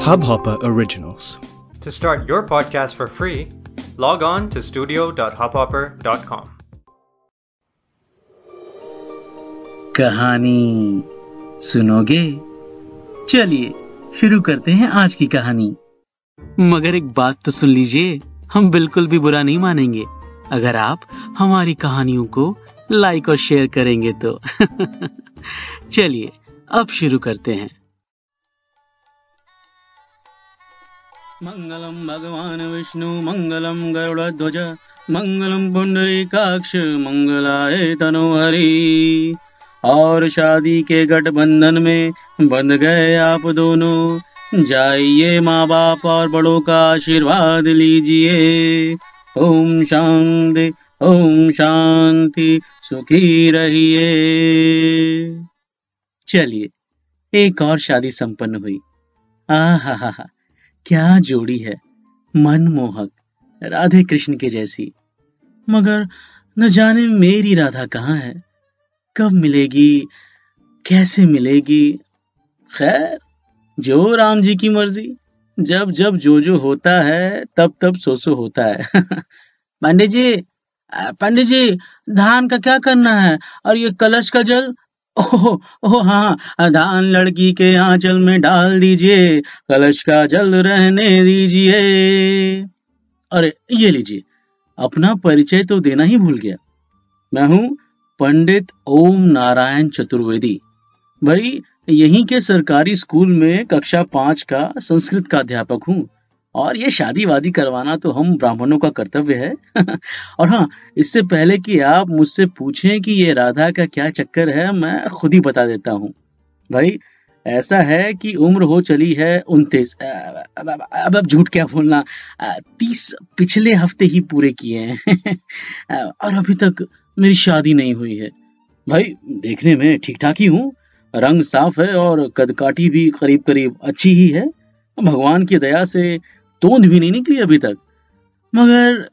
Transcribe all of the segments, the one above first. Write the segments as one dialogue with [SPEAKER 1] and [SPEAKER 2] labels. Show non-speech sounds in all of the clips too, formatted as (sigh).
[SPEAKER 1] Hubhopper Originals.
[SPEAKER 2] To start your podcast for free, log on to studio.hubhopper.com.
[SPEAKER 3] कहानी सुनोगे चलिए शुरू करते हैं आज की कहानी मगर एक बात तो सुन लीजिए हम बिल्कुल भी बुरा नहीं मानेंगे अगर आप हमारी कहानियों को लाइक और शेयर करेंगे तो (laughs) चलिए अब शुरू करते हैं। मंगलम भगवान विष्णु, मंगलम गरुड़ ध्वज, मंगलम पुंडरीकाक्ष, मंगलाय तनोहरी और शादी के गठबंधन में बंध गए आप दोनों। जाइए माँ बाप और बड़ों का आशीर्वाद लीजिए। ओम शांति ओम शांति, सुखी रहिए। चलिए, एक और शादी संपन्न हुई। आ हा हा हा क्या जोड़ी है, मनमोहक राधे कृष्ण के जैसी। मगर न जाने मेरी राधा कहाँ है, कब मिलेगी, कैसे मिलेगी। खैर, जो राम जी की मर्ज़ी, जब जब जो जो होता है, तब तब सो सो होता है। (laughs) पंडित जी पंडित जी, धान का क्या करना है, और ये कलश का जल ओह ओह हाँ धान लड़की के आंचल में डाल दीजिए, कलश का जल रहने दीजिए। अरे, ये लीजिए, अपना परिचय तो देना ही भूल गया। मैं हूँ पंडित ओम नारायण चतुर्वेदी। भाई, यहीं के सरकारी स्कूल में कक्षा पाँच का संस्कृत का अध्यापक हूँ। और ये शादी वादी करवाना तो हम ब्राह्मणों का कर्तव्य है। (laughs) और हाँ इससे पहले कि आप मुझसे पूछें कि ये राधा का क्या चक्कर है, मैं खुद ही बता देता हूँ। भाई, ऐसा है कि उम्र हो चली है उनतीस अब अब झूठ क्या बोलना? तीस पिछले हफ़्ते ही पूरे किए हैं। (laughs) और अभी तक मेरी शादी नहीं हुई है। भाई, देखने में ठीक ठाक ही हूँ। रंग साफ़ है और कदकाठी भी करीब करीब अच्छी ही है। भगवान की दया से तोंद भी नहीं निकली अभी तक। मगर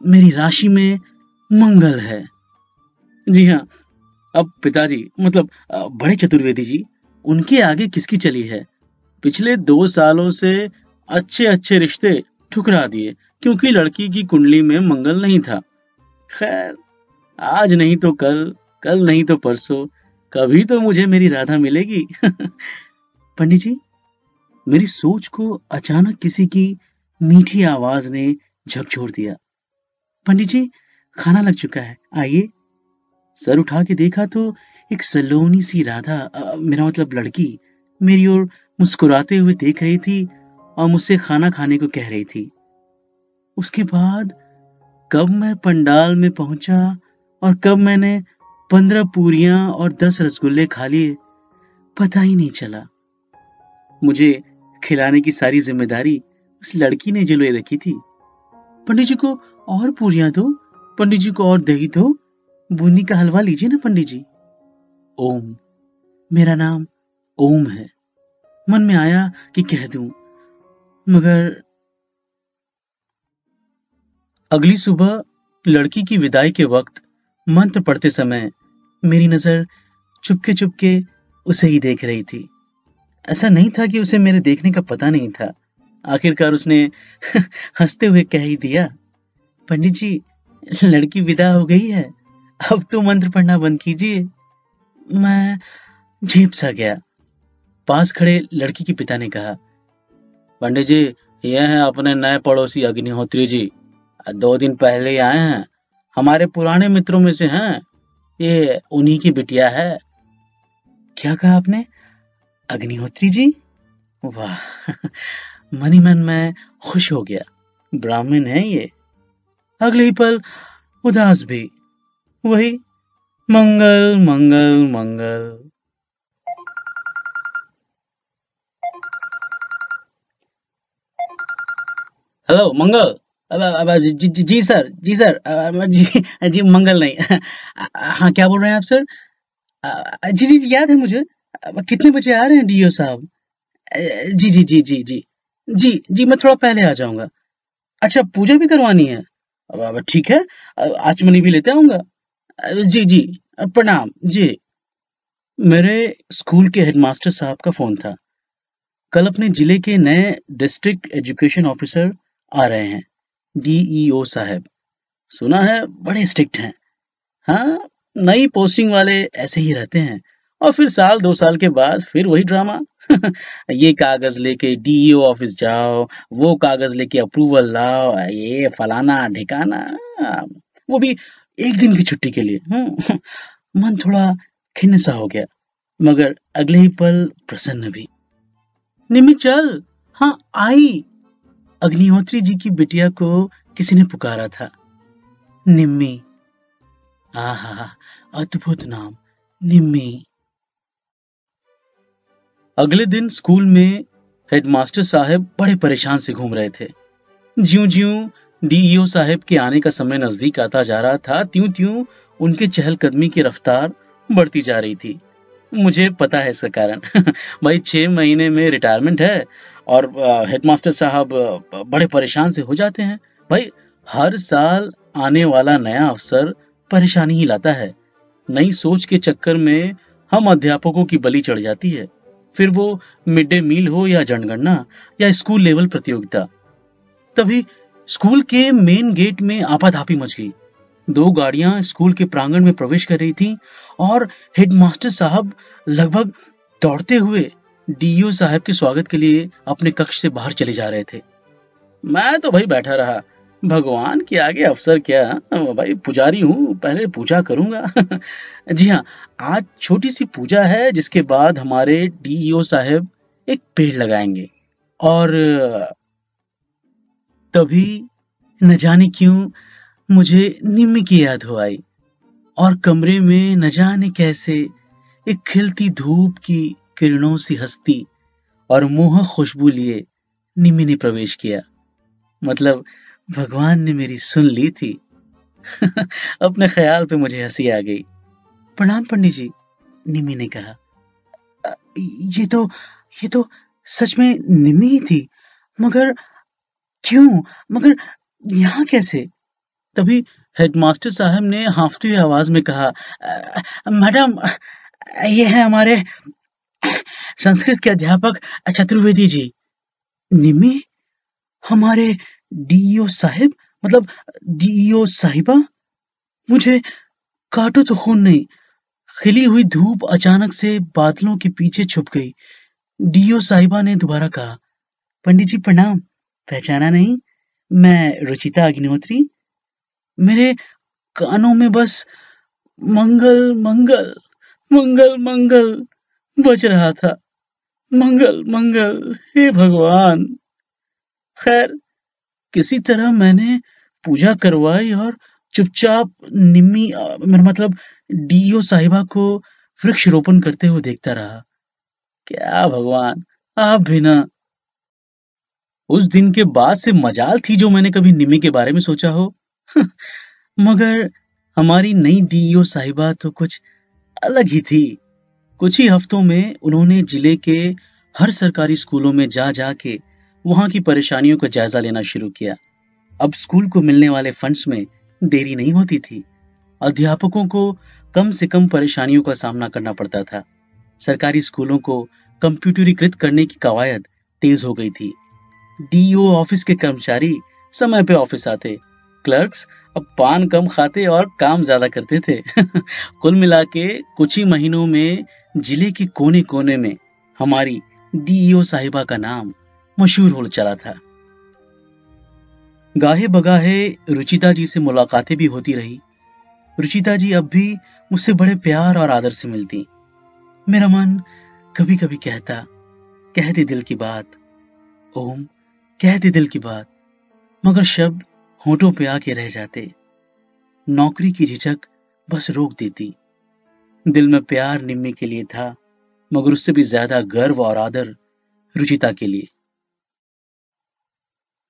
[SPEAKER 3] मेरी राशि में मंगल है। जी हाँ अब पिताजी मतलब बड़े चतुर्वेदी जी, उनके आगे किसकी चली है? पिछले दो सालों से अच्छे अच्छे रिश्ते ठुकरा दिए, क्योंकि लड़की की कुंडली में मंगल नहीं था। खैर, आज नहीं तो कल कल नहीं तो परसों, कभी तो मुझे मेरी राधा मिलेगी। (laughs) पंडित जी, मेरी सोच को अचानक किसी की मीठी आवाज़ ने झकझोर दिया। पंडित जी, खाना लग चुका है। आइए। सर उठा के देखा तो एक सलोनी सी राधा मेरा मतलब लड़की, मेरी ओर मुस्कुराते हुए देख रही थी और मुझसे खाना खाने को कह रही थी। उसके बाद कब मैं पंडाल में पहुँचा और कब मैंने पंद्रह पूरियाँ और दस रसगुल्ले खा लिए, पता ही नहीं चला। मुझे खिलाने की सारी ज़िम्मेदारी उस लड़की ने जो रखी थी। पंडित जी को और पूरियाँ दो, पंडित जी को और दही दो। बूंदी का हलवा लीजिए ना, पंडित जी। ओम, मेरा नाम ओम है। मन में आया कि कह दूँ, मगर अगली सुबह लड़की की विदाई के वक्त मंत्र पढ़ते समय मेरी नज़र चुपके चुपके उसे ही देख रही थी। ऐसा नहीं था कि उसे मेरे देखने का पता नहीं था। आखिरकार उसने (laughs) हँसते हुए कह ही दिया, पंडित जी, लड़की विदा हो गई है, अब तो मंत्र पढ़ना बंद कीजिए। मैं झेप सा गया। पास खड़े लड़की के पिता ने कहा, पंडित जी यह है अपने नए पड़ोसी अग्निहोत्री जी। दो दिन पहले आए हैं। हमारे पुराने मित्रों में से हैं। ये उन्हीं की बिटिया है। क्या कहा आपने? अग्निहोत्री जी? वाह मनी मन में खुश हो गया। ब्राह्मण है ये। अगले ही पल उदास भी। वही मंगल मंगल मंगल। हेलो मंगल। अब अब जी, जी, जी सर जी सर जी, जी मंगल नहीं। हाँ क्या बोल रहे हैं आप सर? जी जी जी याद है मुझे। कितने बजे आ रहे हैं डीओ साहब? जी जी जी जी जी। जी जी, मैं थोड़ा पहले आ जाऊँगा। अच्छा पूजा भी करवानी है? ठीक है आचमनी भी लेते आऊँगा? जी जी प्रणाम, जी। मेरे स्कूल के हेडमास्टर साहब का फ़ोन था। कल अपने ज़िले के नए डिस्ट्रिक्ट एजुकेशन ऑफिसर आ रहे हैं डीईओ साहब। सुना है, बड़े स्ट्रिक्ट हैं। हाँ नई पोस्टिंग वाले ऐसे ही रहते हैं। और फिर साल दो साल के बाद फिर वही ड्रामा (laughs) ये कागज़ लेके डीईओ ऑफ़िस जाओ वो कागज़ लेके अप्रूवल लाओ ये फलाना ढिकाना। वो भी एक दिन की छुट्टी के लिए। हम्म, मन थोड़ा खिन्न सा हो गया मगर अगले ही पल प्रसन्न भी। निमी चल हाँ आई। अग्निहोत्री जी की बिटिया को किसी ने पुकारा था। निम्मी। आहा अद्भुत नाम। निम्मी। अगले दिन स्कूल में हेडमास्टर साहब बड़े परेशान से घूम रहे थे। ज्यो ज्यो डीईओ साहब के आने का समय नज़दीक आता जा रहा था त्यों त्यों उनके चहलकदमी की रफ्तार बढ़ती जा रही थी। मुझे पता है इसका कारण। (laughs) भाई, छह महीने में रिटायरमेंट है और हेडमास्टर साहब बड़े परेशान से हो जाते हैं। भाई, हर साल आने वाला नया अफसर परेशानी ही लाता है। नई सोच के चक्कर में हम अध्यापकों की बलि चढ़ जाती है। फिर वो मिड डे मील हो या जनगणना या स्कूल लेवल प्रतियोगिता, तभी स्कूल के मेन गेट में आपाधापी मच गई। दो गाड़ियाँ स्कूल के प्रांगण में प्रवेश कर रही थीं और हेडमास्टर साहब लगभग दौड़ते हुए डीओ साहब के स्वागत के लिए अपने कक्ष से बाहर चले जा रहे थे। मैं तो भाई बैठा रहा भगवान के आगे अफसर क्या? भाई पुजारी हूँ, पहले पूजा करूँगा। (laughs) जी हाँ आज छोटी सी पूजा है, जिसके बाद हमारे डीईओ साहब एक पेड़ लगाएँगे। और, तभी न जाने क्यों मुझे निम्मी की याद हो आई। और कमरे में न जाने कैसे एक खिलती धूप की किरणों सी हस्ती और मोह खुशबू लिए निम्मी ने प्रवेश किया। मतलब भगवान ने मेरी सुन ली थी। (laughs) अपने ख्याल पे मुझे हँसी आ गई। प्रणाम पंडित जी निमी ने कहा। ये तो ये तो सच में निमी ही थी, मगर क्यों, मगर यहाँ कैसे? तभी हेडमास्टर साहब ने हाफती हुई आवाज़ में कहा मैडम, ये है हमारे संस्कृत के अध्यापक चतुर्वेदी जी। निमी हमारे डीईओ साहिब? मतलब डीईओ साहिबा? मुझे काटो तो खून नहीं। खिली हुई धूप अचानक से बादलों के पीछे छुप गई। डीओ साहिबा ने दोबारा कहा, पंडित जी, प्रणाम। पहचाना नहीं? मैं रुचिता अग्निहोत्री। मेरे कानों में बस मंगल मंगल मंगल मंगल बज रहा था। मंगल मंगल, हे भगवान। खैर किसी तरह मैंने पूजा करवाई और चुपचाप निम्मी मेरा मतलब डीओ साहिबा को वृक्ष रोपण करते हुए देखता रहा। क्या भगवान, आप भी ना। उस दिन के बाद से मजाल थी जो मैंने कभी निम्मी के बारे में सोचा हो। (laughs) मगर हमारी नई डीओ साहिबा तो कुछ अलग ही थी। कुछ ही हफ्तों में उन्होंने ज़िले के हर सरकारी स्कूलों में जा जा के वहाँ की परेशानियों का जायजा लेना शुरू किया। अब स्कूल को मिलने वाले फंड्स में देरी नहीं होती थी। अध्यापकों को कम से कम परेशानियों का सामना करना पड़ता था। सरकारी स्कूलों को कंप्यूटरीकृत करने की कवायद तेज हो गई थी। डीओ ऑफ़िस के कर्मचारी समय पे ऑफ़िस आते। क्लर्क्स अब पान कम खाते और काम ज़्यादा करते थे। (laughs) कुल मिला के कुछ ही महीनों में ज़िले के कोने कोने में हमारी डीईओ साहिबा का नाम मशहूर हो चला था। गाहे बगाहे रुचिता जी से मुलाकातें भी होती रही। रुचिता जी अब भी मुझसे बड़े प्यार और आदर से मिलती। मेरा मन कभी कभी कहता, कहते दिल की बात। ओम, कहते दिल की बात। मगर शब्द होठों पे आके रह जाते। नौकरी की झिझक बस रोक देती। दिल में प्यार निम्मी के लिए था, मगर उससे भी ज़्यादा गर्व और आदर रुचिता के लिए।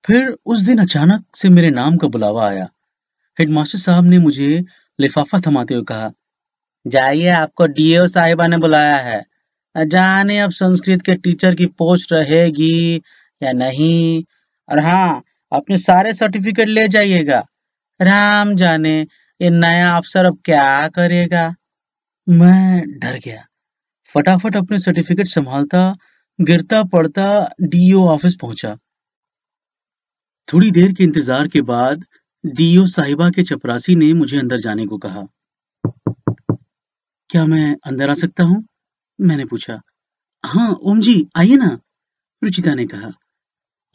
[SPEAKER 3] फिर उस दिन अचानक से मेरे नाम का बुलावा आया। हेडमास्टर साहब ने मुझे लिफाफा थमाते हुए कहा, जाइए, आपको डीओ साहिबा ने बुलाया है। जाने अब संस्कृत के टीचर की पोस्ट रहेगी या नहीं। और हाँ अपने सारे सर्टिफिकेट ले जाइएगा। राम जाने, ये नया अफसर अब क्या करेगा? मैं डर गया। फटाफट अपने सर्टिफिकेट संभालता, गिरता पड़ता डीओ ऑफ़िस पहुँचा। थोड़ी देर के इंतज़ार के बाद, डीओ साहिबा के चपरासी ने मुझे अंदर जाने को कहा। क्या मैं अंदर आ सकता हूँ? मैंने पूछा। हाँ ओम जी आइए ना, रुचिता ने कहा।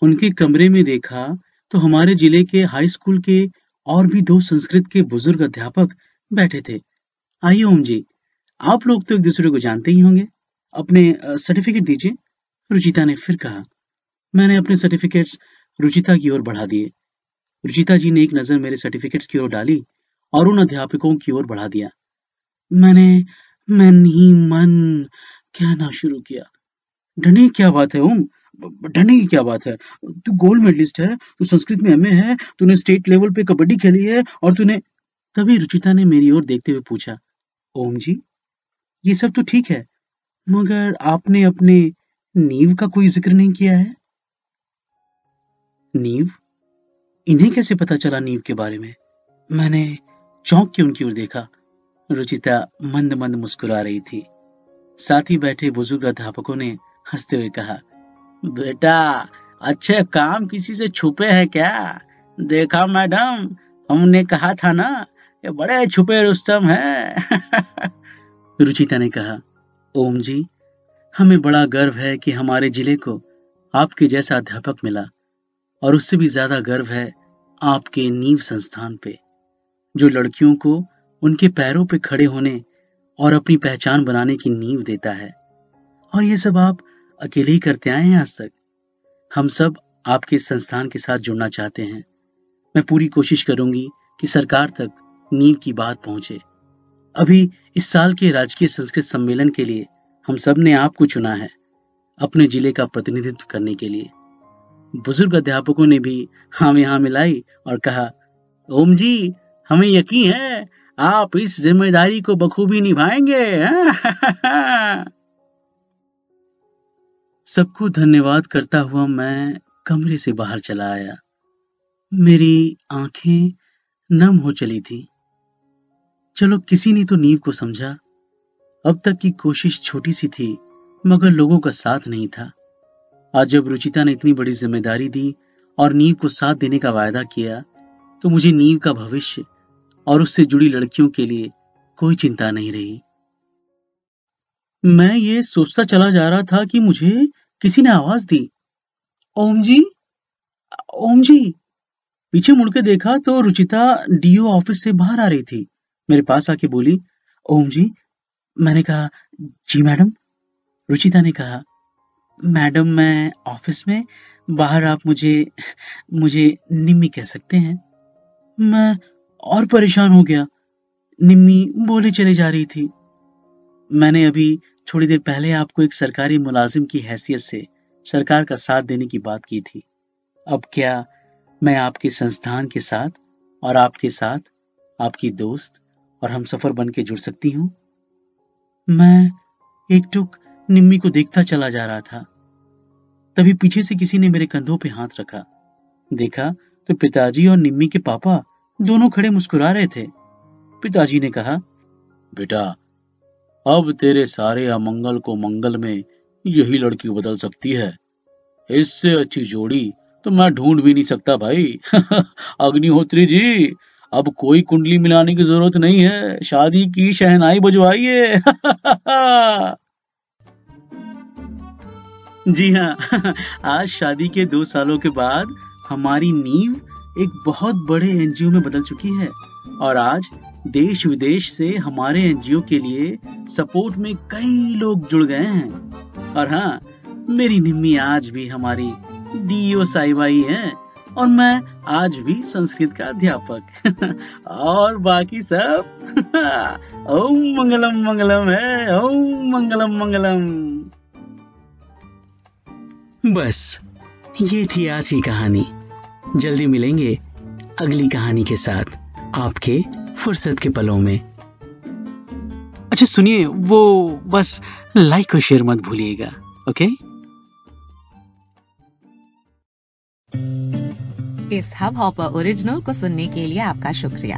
[SPEAKER 3] उनके कमरे में देखा तो हमारे ज़िले के हाई स्कूल के और भी दो संस्कृत के बुज़ुर्ग अध्यापक बैठे थे। आइए ओम जी आप लोग तो एक दूसरे को जानते ही होंगे। अपने सर्टिफिकेट दीजिए, रुचिता ने फिर कहा। मैंने अपने सर्टिफिकेट्स रुचिता की ओर बढ़ा दिए। रुचिता जी ने एक नज़र मेरे सर्टिफिकेट्स की ओर डाली और उन अध्यापकों की ओर बढ़ा दिया। मैंने मन ही मन कहना शुरू किया। ढने क्या बात है, ओम? ढने की क्या बात है? तू गोल्ड मेडलिस्ट है, तू संस्कृत में एमए है, तूने स्टेट लेवल पे कबड्डी खेली है और तूने, तभी रुचिता ने मेरी ओर देखते हुए पूछा, ओम जी, ये सब तो ठीक है, मगर आपने अपने नींव का कोई ज़िक्र नहीं किया है? नींव? इन्हें कैसे पता चला नीव के बारे में? मैंने चौंक के उनकी ओर देखा। रुचिता मंद मंद मुस्कुरा रही थी। साथ ही बैठे बुज़ुर्ग अध्यापकों ने हँसते हुए कहा, बेटा, अच्छे काम किसी से छुपे हैं क्या? देखा मैडम, हमने कहा था ना, ये बड़े छुपे रुस्तम है। (laughs) रुचिता ने कहा, ओम जी, हमें बड़ा गर्व है कि हमारे ज़िले को आपके जैसा अध्यापक मिला। और उससे भी ज़्यादा गर्व है आपके नींव संस्थान पे, जो लड़कियों को उनके पैरों पे खड़े होने और अपनी पहचान बनाने की नींव देता है। और ये सब आप अकेले ही करते आए हैं आज तक? हम सब आपके संस्थान के साथ जुड़ना चाहते हैं। मैं पूरी कोशिश करूँगी कि सरकार तक नींव की बात पहुँचे। अभी इस साल के राजकीय संस्कृत सम्मेलन के लिए हम सबने आपको चुना है, अपने ज़िले का प्रतिनिधित्व करने के लिए। बुज़ुर्ग अध्यापकों ने भी हाँ मिलाई और कहा, ओम जी, हमें यकीन है, आप इस ज़िम्मेदारी को बखूबी निभाएँगे सबको धन्यवाद करता हुआ मैं कमरे से बाहर चला आया। मेरी आँखें नम हो चली थी। चलो, किसी ने तो नींव को समझा। अब तक की कोशिश छोटी सी थी, मगर लोगों का साथ नहीं था। आज जब रुचिता ने इतनी बड़ी ज़िम्मेदारी दी और नींव को साथ देने का वायदा किया तो मुझे नींव का भविष्य और उससे जुड़ी लड़कियों के लिए कोई चिंता नहीं रही। मैं ये सोचता चला जा रहा था कि मुझे किसी ने आवाज़ दी। ओम जी? ओम जी? पीछे मुड़के देखा तो रुचिता डीओ ऑफ़िस से बाहर आ रही थी। मेरे पास आके बोली, ओम जी, मैंने कहा, जी मैडम। रुचिता ने कहा मैडम, मैं ऑफ़िस में, बाहर आप मुझे मुझे निम्मी कह सकते हैं। मैं और परेशान हो गया। निम्मी बोले चले जा रही थी। मैंने अभी थोड़ी देर पहले आपको एक सरकारी मुलाजिम की हैसियत से सरकार का साथ देने की बात की थी। अब क्या मैं आपके संस्थान के साथ और आपके साथ, आपकी दोस्त और हम सफ़र बन के जुड़ सकती हूँ? मैं एक टुक निम्मी को देखता चला जा रहा था। तभी पीछे से किसी ने मेरे कंधों पे हाथ रखा। देखा तो पिताजी और निम्मी के पापा दोनों खड़े मुस्कुरा रहे थे। पिताजी ने कहा, बेटा, अब तेरे सारे अमंगल को मंगल में यही लड़की बदल सकती है। इससे अच्छी जोड़ी तो मैं ढूंढ भी नहीं सकता भाई। (laughs) अग्निहोत्री जी, अब कोई कुंडली मिलाने की ज़रूरत नहीं है। शादी की शहनाई बजवाइए। (laughs) जी हाँ। आज शादी के दो सालों के बाद हमारी नींव एक बहुत बड़े एनजीओ में बदल चुकी है और आज देश विदेश से हमारे एनजीओ के लिए सपोर्ट में कई लोग जुड़ गए हैं। और हाँ मेरी निम्मी आज भी हमारी डीओ साईबाई है और मैं आज भी संस्कृत का अध्यापक। और बाकी सब ओम मंगलम मंगलम है, ओम मंगलम मंगलम। बस ये थी आज की कहानी। जल्दी मिलेंगे अगली कहानी के साथ आपके फुर्सत के पलों में। अच्छा सुनिए वो बस लाइक और शेयर मत भूलिएगा ओके
[SPEAKER 1] इस हब हॉपर ओरिजिनल को सुनने के लिए आपका शुक्रिया।